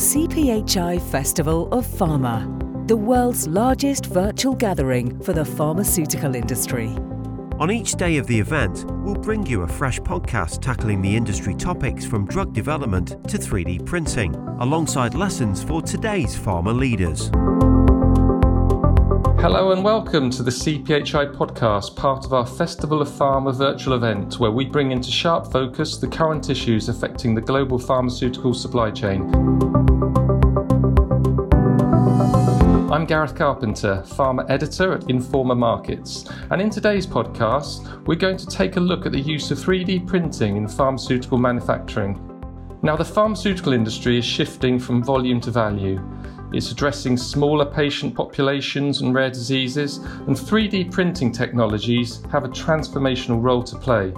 CPHI Festival of Pharma, the world's largest virtual gathering for the pharmaceutical industry. On each day of the event, we'll bring you a fresh podcast tackling the industry topics from drug development to 3D printing, alongside lessons for today's pharma leaders. Hello and welcome to the CPHI podcast, part of our Festival of Pharma virtual event, where we bring into sharp focus the current issues affecting the global pharmaceutical supply chain. I'm Gareth Carpenter, Pharma Editor at Informa Markets, and in today's podcast, we're going to take a look at the use of 3D printing in pharmaceutical manufacturing. Now, the pharmaceutical industry is shifting from volume to value it's addressing smaller patient populations and rare diseases, and 3D printing technologies have a transformational role to play.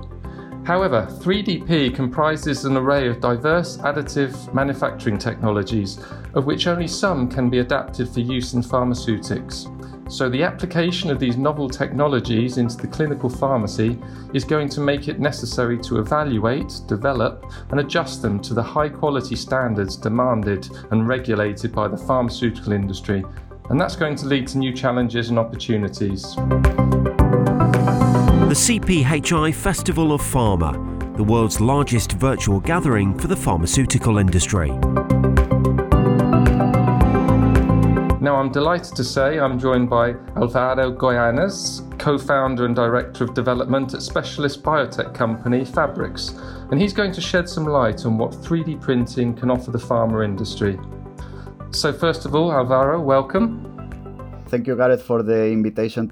However, 3DP comprises an array of diverse additive manufacturing technologies, of which only some can be adapted for use in pharmaceutics. So, the application of these novel technologies into the clinical pharmacy is going to make it necessary to evaluate, develop, and adjust them to the high quality standards demanded and regulated by the pharmaceutical industry. And that's going to lead to new challenges and opportunities. The CPHI Festival of Pharma, the world's largest virtual gathering for the pharmaceutical industry. I'm delighted to say I'm joined by Alvaro Goyanes, co founder and director of development at specialist biotech company FabRx, and he's going to shed some light on what 3D printing can offer the pharma industry. So, first of all, Alvaro, welcome. Thank you, Gareth, for the invitation.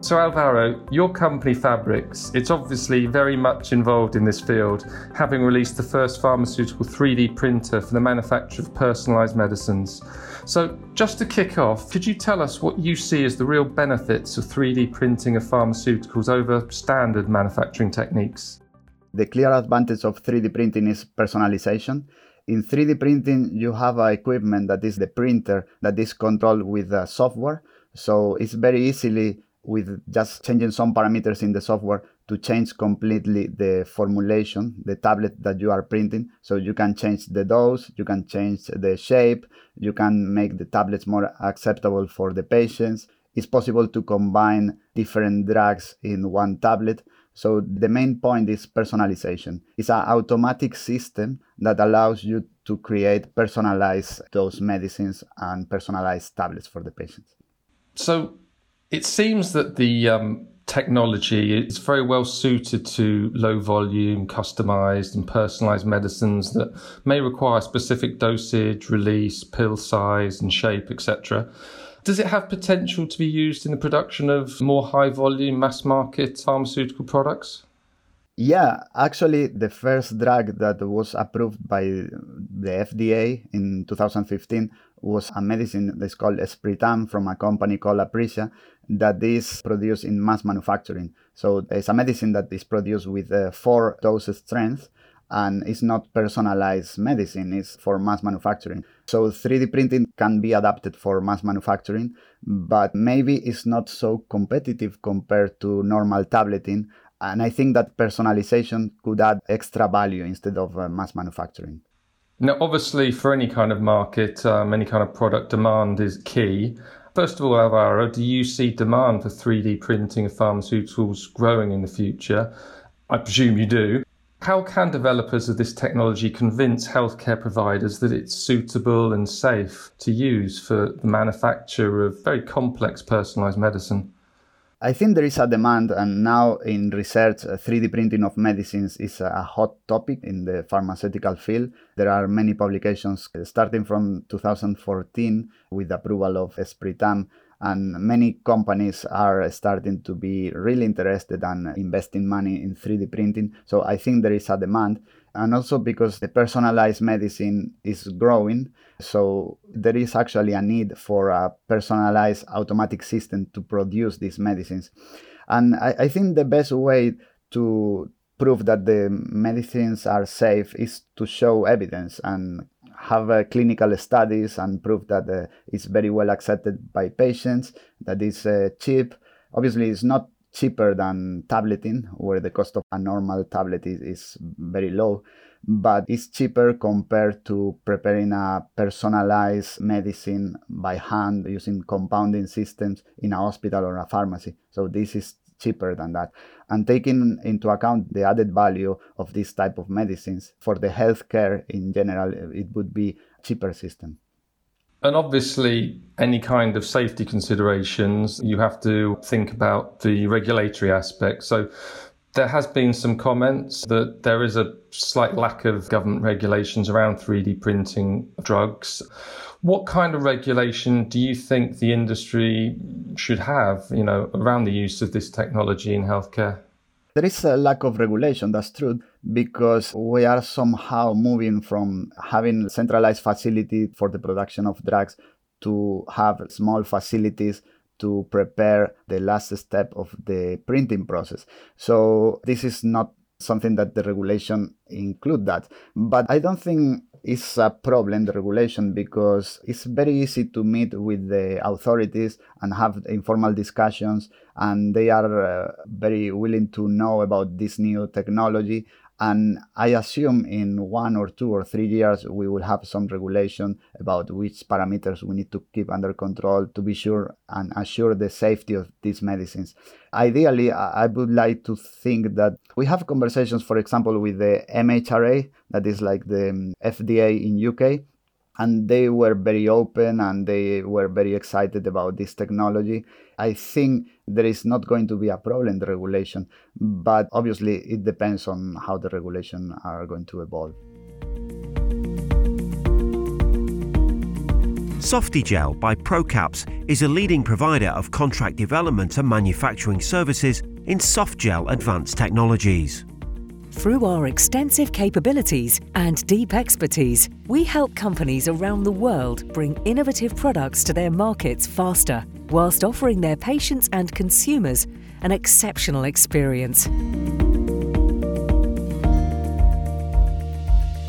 So, Alvaro, your company FabRx, it's obviously very much involved in this field, having released the first pharmaceutical 3D printer for the manufacture of personalized medicines. So, just to kick off, could you tell us what you see as the real benefits of 3D printing of pharmaceuticals over standard manufacturing techniques? The clear advantage of 3D printing is personalization. In 3D printing, you have equipment that is the printer that is controlled with software. So it's very easily with just changing some parameters in the software to change completely the formulation, the tablet that you are printing. So you can change the dose, you can change the shape, you can make the tablets more acceptable for the patients. It's possible to combine different drugs in one tablet. So the main point is personalization. It's an automatic system that allows you to create personalized those medicines and personalized tablets for the patients. So it seems that the um, technology is very well suited to low volume, customized, and personalized medicines that may require specific dosage, release, pill size, and shape, etc. Does it have potential to be used in the production of more high volume, mass market pharmaceutical products? Yeah, actually, the first drug that was approved by the FDA in 2015 was a medicine that's called Espritam from a company called Aprecia that is produced in mass manufacturing. So it's a medicine that is produced with uh, four dose strength and it's not personalized medicine, it's for mass manufacturing. So 3D printing can be adapted for mass manufacturing, but maybe it's not so competitive compared to normal tableting. And I think that personalization could add extra value instead of uh, mass manufacturing. Now, obviously, for any kind of market, um, any kind of product, demand is key. First of all, Alvaro, do you see demand for 3D printing of pharmaceuticals growing in the future? I presume you do. How can developers of this technology convince healthcare providers that it's suitable and safe to use for the manufacture of very complex personalized medicine? I think there is a demand, and now in research, 3D uh, printing of medicines is a hot topic in the pharmaceutical field. There are many publications uh, starting from 2014 with approval of Espritam, and many companies are starting to be really interested and investing money in 3D printing. So I think there is a demand and also because the personalized medicine is growing. So there is actually a need for a personalized automatic system to produce these medicines. And I, I think the best way to prove that the medicines are safe is to show evidence and have uh, clinical studies and prove that uh, it's very well accepted by patients, that it's uh, cheap. Obviously, it's not cheaper than tableting, where the cost of a normal tablet is, is very low but it's cheaper compared to preparing a personalized medicine by hand using compounding systems in a hospital or a pharmacy. So this is cheaper than that. And taking into account the added value of this type of medicines for the healthcare in general, it would be cheaper system. And obviously, any kind of safety considerations, you have to think about the regulatory aspect. So, there has been some comments that there is a slight lack of government regulations around 3D printing drugs. What kind of regulation do you think the industry should have, you know, around the use of this technology in healthcare? There is a lack of regulation, that's true, because we are somehow moving from having centralized facility for the production of drugs to have small facilities to prepare the last step of the printing process. So this is not something that the regulation include that. But I don't think it's a problem, the regulation, because it's very easy to meet with the authorities and have informal discussions, and they are uh, very willing to know about this new technology and I assume in one or two or three years, we will have some regulation about which parameters we need to keep under control to be sure and assure the safety of these medicines. Ideally, I would like to think that we have conversations, for example, with the MHRA, that is like the um, FDA in UK, and they were very open and they were very excited about this technology. I think there is not going to be a problem in the regulation, but obviously it depends on how the regulation are going to evolve. Softigel by Procaps is a leading provider of contract development and manufacturing services in softgel advanced technologies. Through our extensive capabilities and deep expertise, we help companies around the world bring innovative products to their markets faster, whilst offering their patients and consumers an exceptional experience.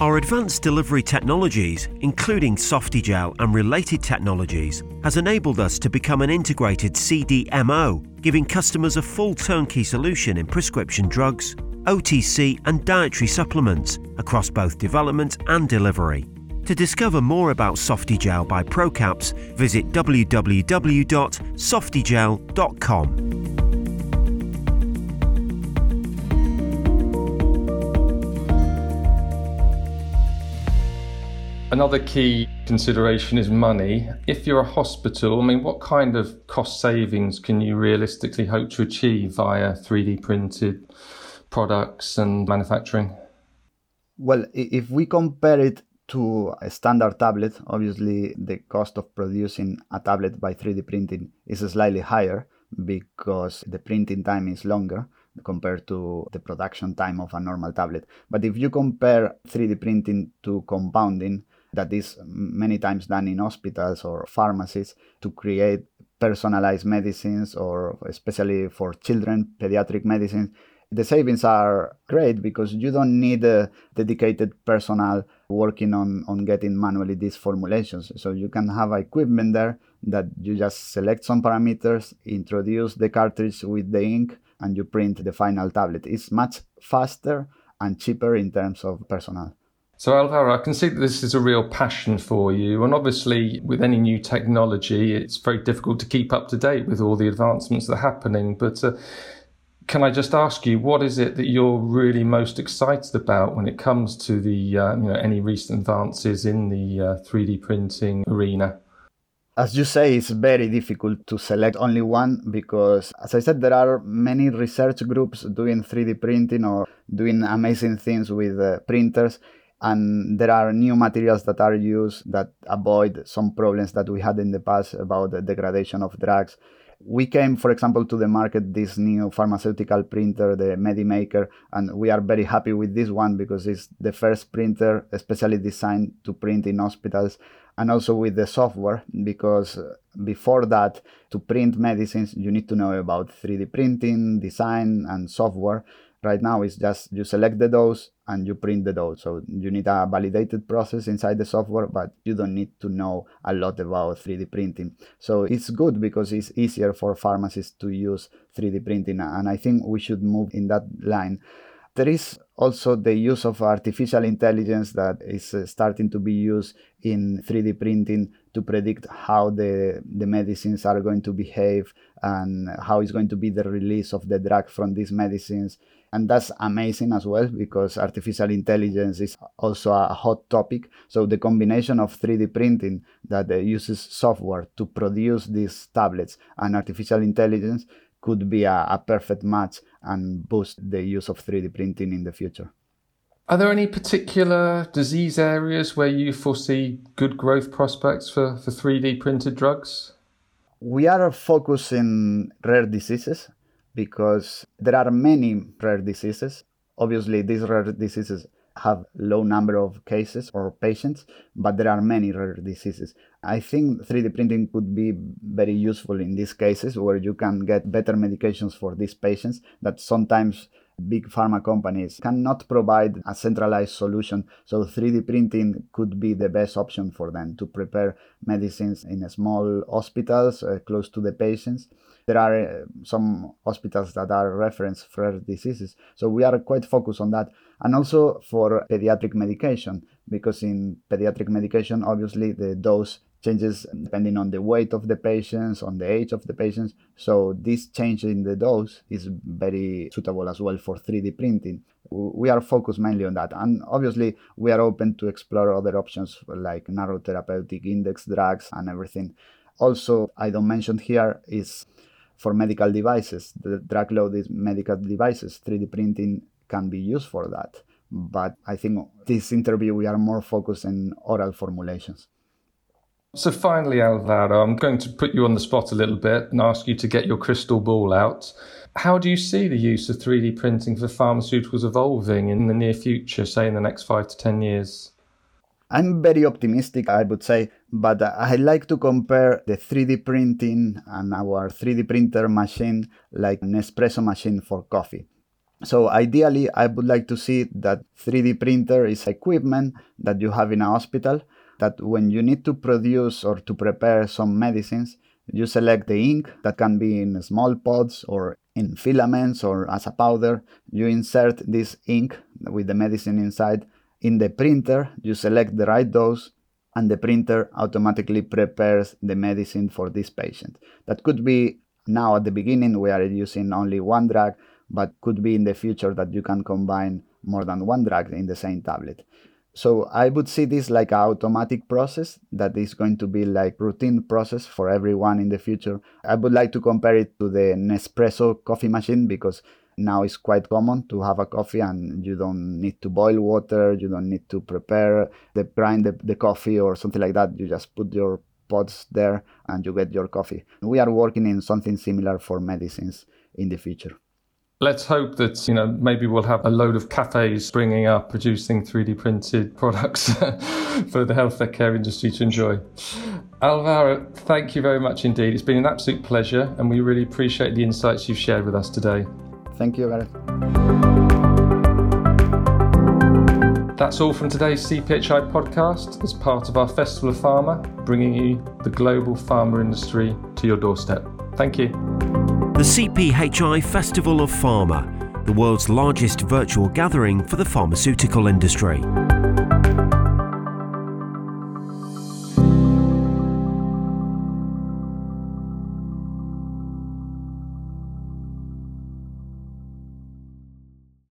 Our advanced delivery technologies, including Softigel and related technologies, has enabled us to become an integrated CDMO, giving customers a full turnkey solution in prescription drugs, OTC, and dietary supplements across both development and delivery. To discover more about Softigel by Procaps, visit www.softigel.com. Another key consideration is money. If you're a hospital, I mean, what kind of cost savings can you realistically hope to achieve via 3D printed products and manufacturing? Well, if we compare it to a standard tablet, obviously the cost of producing a tablet by 3D printing is slightly higher because the printing time is longer compared to the production time of a normal tablet. But if you compare 3D printing to compounding, that is many times done in hospitals or pharmacies to create personalized medicines or especially for children, pediatric medicines, the savings are great because you don't need a dedicated personnel working on, on getting manually these formulations. So you can have equipment there that you just select some parameters, introduce the cartridge with the ink, and you print the final tablet. It's much faster and cheaper in terms of personnel. So, Alvaro, I can see that this is a real passion for you. And obviously, with any new technology, it's very difficult to keep up to date with all the advancements that are happening. But uh, can I just ask you, what is it that you're really most excited about when it comes to the uh, you know any recent advances in the uh, 3D printing arena? As you say, it's very difficult to select only one because, as I said, there are many research groups doing 3D printing or doing amazing things with uh, printers and there are new materials that are used that avoid some problems that we had in the past about the degradation of drugs we came, for example, to the market this new pharmaceutical printer, the M3DIMAKER, and we are very happy with this one because it's the first printer especially designed to print in hospitals and also with the software because uh, before that to print medicines you need to know about 3D printing, design and software. Right now it's just you select the dose and you print the dose. So you need a validated process inside the software, but you don't need to know a lot about 3D printing. So it's good because it's easier for pharmacists to use 3D printing, and I think we should move in that line. There is also the use of artificial intelligence that is uh, starting to be used in 3D printing to predict how the, the medicines are going to behave and how is going to be the release of the drug from these medicines. And that's amazing as well because artificial intelligence is also a hot topic. So the combination of 3D printing that uh, uses software to produce these tablets and artificial intelligence could be a, a perfect match and boost the use of 3D printing in the future. Are there any particular disease areas where you foresee good growth prospects for, for 3D printed drugs? We are focusing rare diseases because there are many rare diseases. Obviously, these rare diseases have low number of cases or patients, but there are many rare diseases. I think 3D printing could be very useful in these cases where you can get better medications for these patients that sometimes big pharma companies cannot provide a centralized solution. So 3D printing could be the best option for them to prepare medicines in small hospitals uh, close to the patients. There are uh, some hospitals that are reference for rare diseases. So we are quite focused on that. And also for pediatric medication, because in pediatric medication, obviously the dose changes depending on the weight of the patients, on the age of the patients. So this change in the dose is very suitable as well for 3D printing. We are focused mainly on that. And obviously we are open to explore other options like narrow therapeutic index drugs and everything. Also, I don't mention here is for medical devices, the drug loaded medical devices, 3D printing can be used for that. But I think this interview we are more focused on oral formulations. So finally, Alvaro, I'm going to put you on the spot a little bit and ask you to get your crystal ball out. How do you see the use of 3D printing for pharmaceuticals evolving in the near future, say in the next five to 10 years? I'm very optimistic, I would say, but I like to compare the 3D printing and our 3D printer machine like an espresso machine for coffee. So ideally, I would like to see that 3D printer is equipment that you have in a hospital that when you need to produce or to prepare some medicines, you select the ink that can be in small pods or in filaments or as a powder. You insert this ink with the medicine inside in the printer, you select the right dose, and the printer automatically prepares the medicine for this patient. That could be now at the beginning, we are using only one drug, but could be in the future that you can combine more than one drug in the same tablet. So I would see this like an automatic process that is going to be like routine process for everyone in the future. I would like to compare it to the Nespresso coffee machine because now it's quite common to have a coffee and you don't need to boil water, you don't need to prepare the grind the, the coffee or something like that. You just put your pods there and you get your coffee. We are working in something similar for medicines in the future. Let's hope that, you know, maybe we'll have a load of cafes springing up producing 3D printed products for the healthcare industry to enjoy. Alvaro, thank you very much indeed. It's been an absolute pleasure and we really appreciate the insights you've shared with us today. Thank you, Gareth. That's all from today's CPHI podcast as part of our Festival of Pharma, bringing you the global pharma industry to your doorstep. Thank you. The CPHI Festival of Pharma, the world's largest virtual gathering for the pharmaceutical industry.